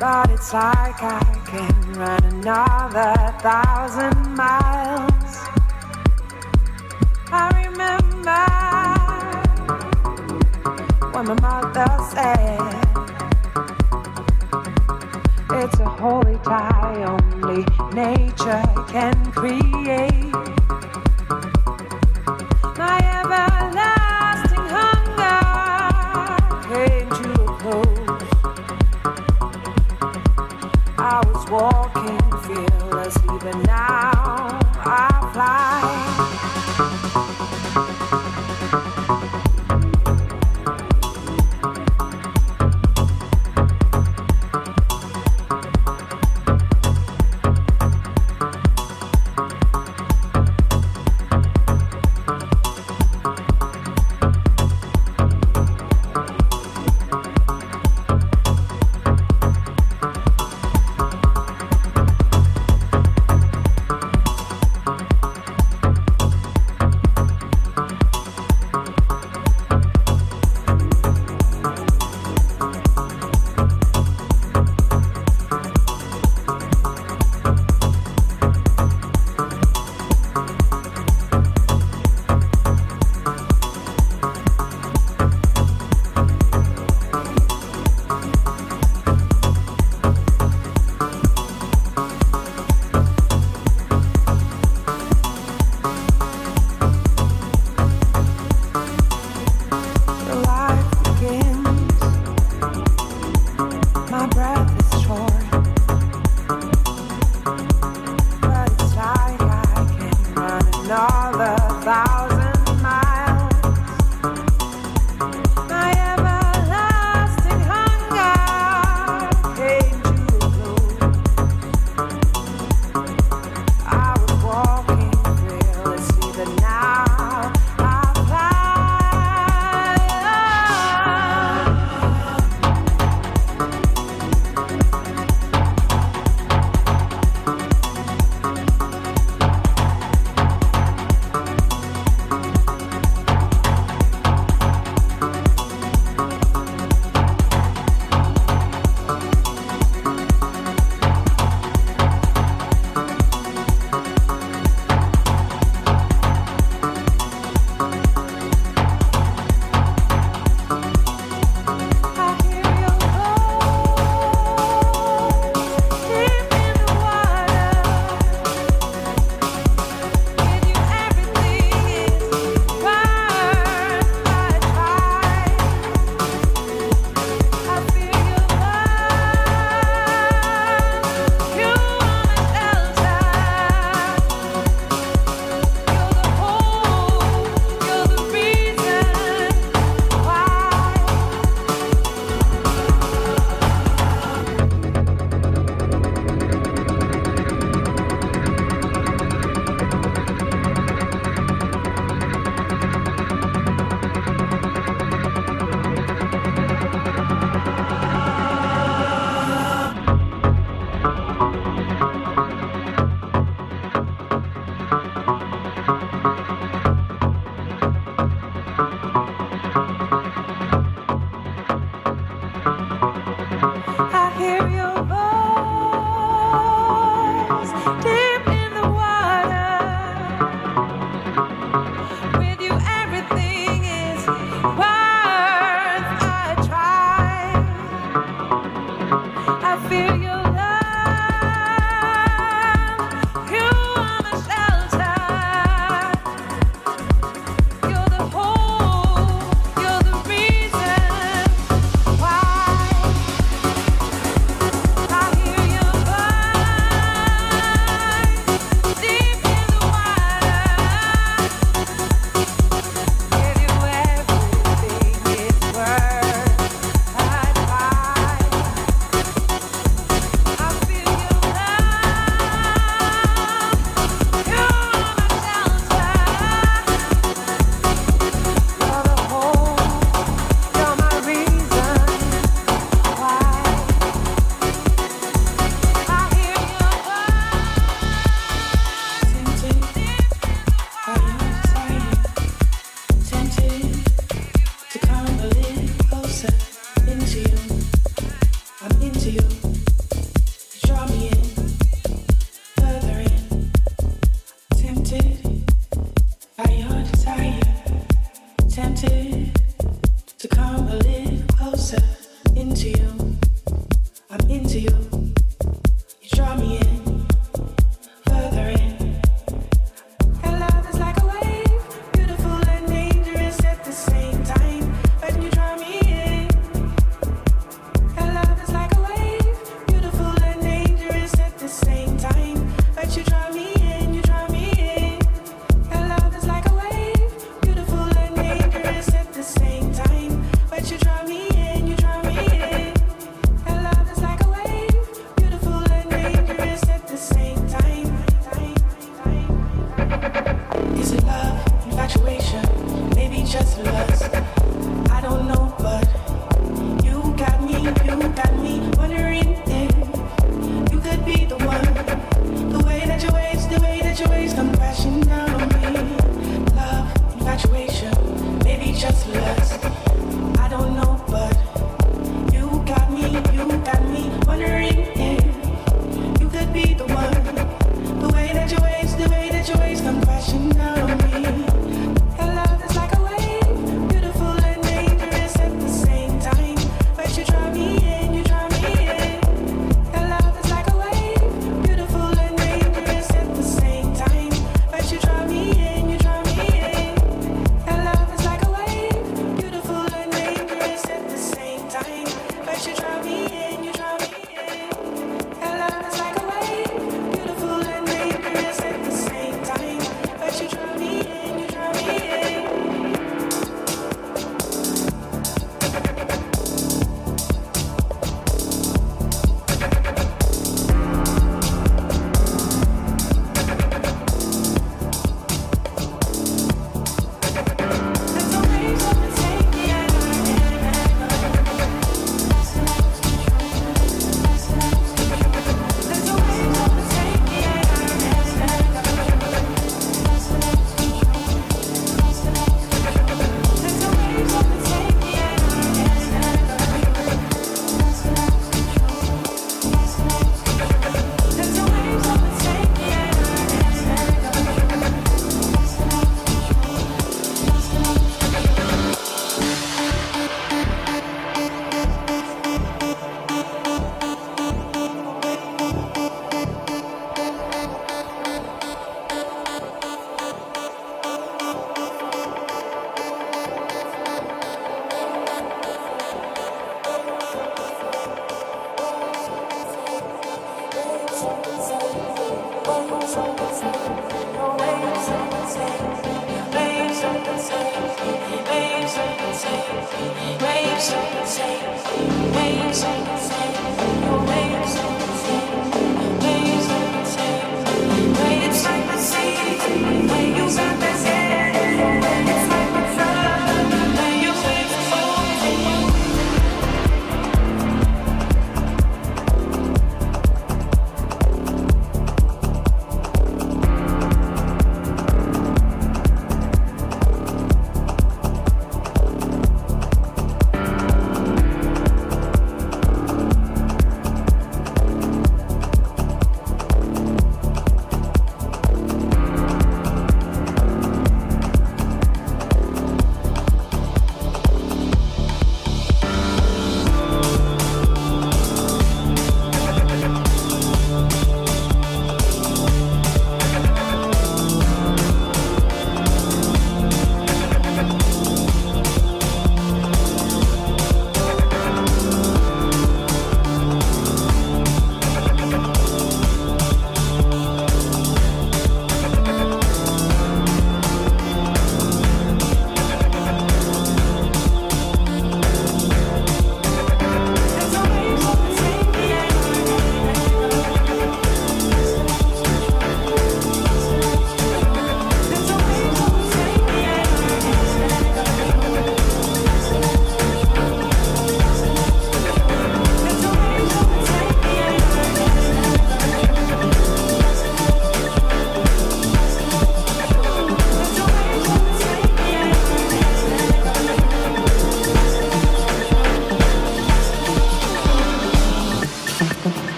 But it's like I can run another thousand miles. I remember when my mother said, It's a holy tie only nature can create.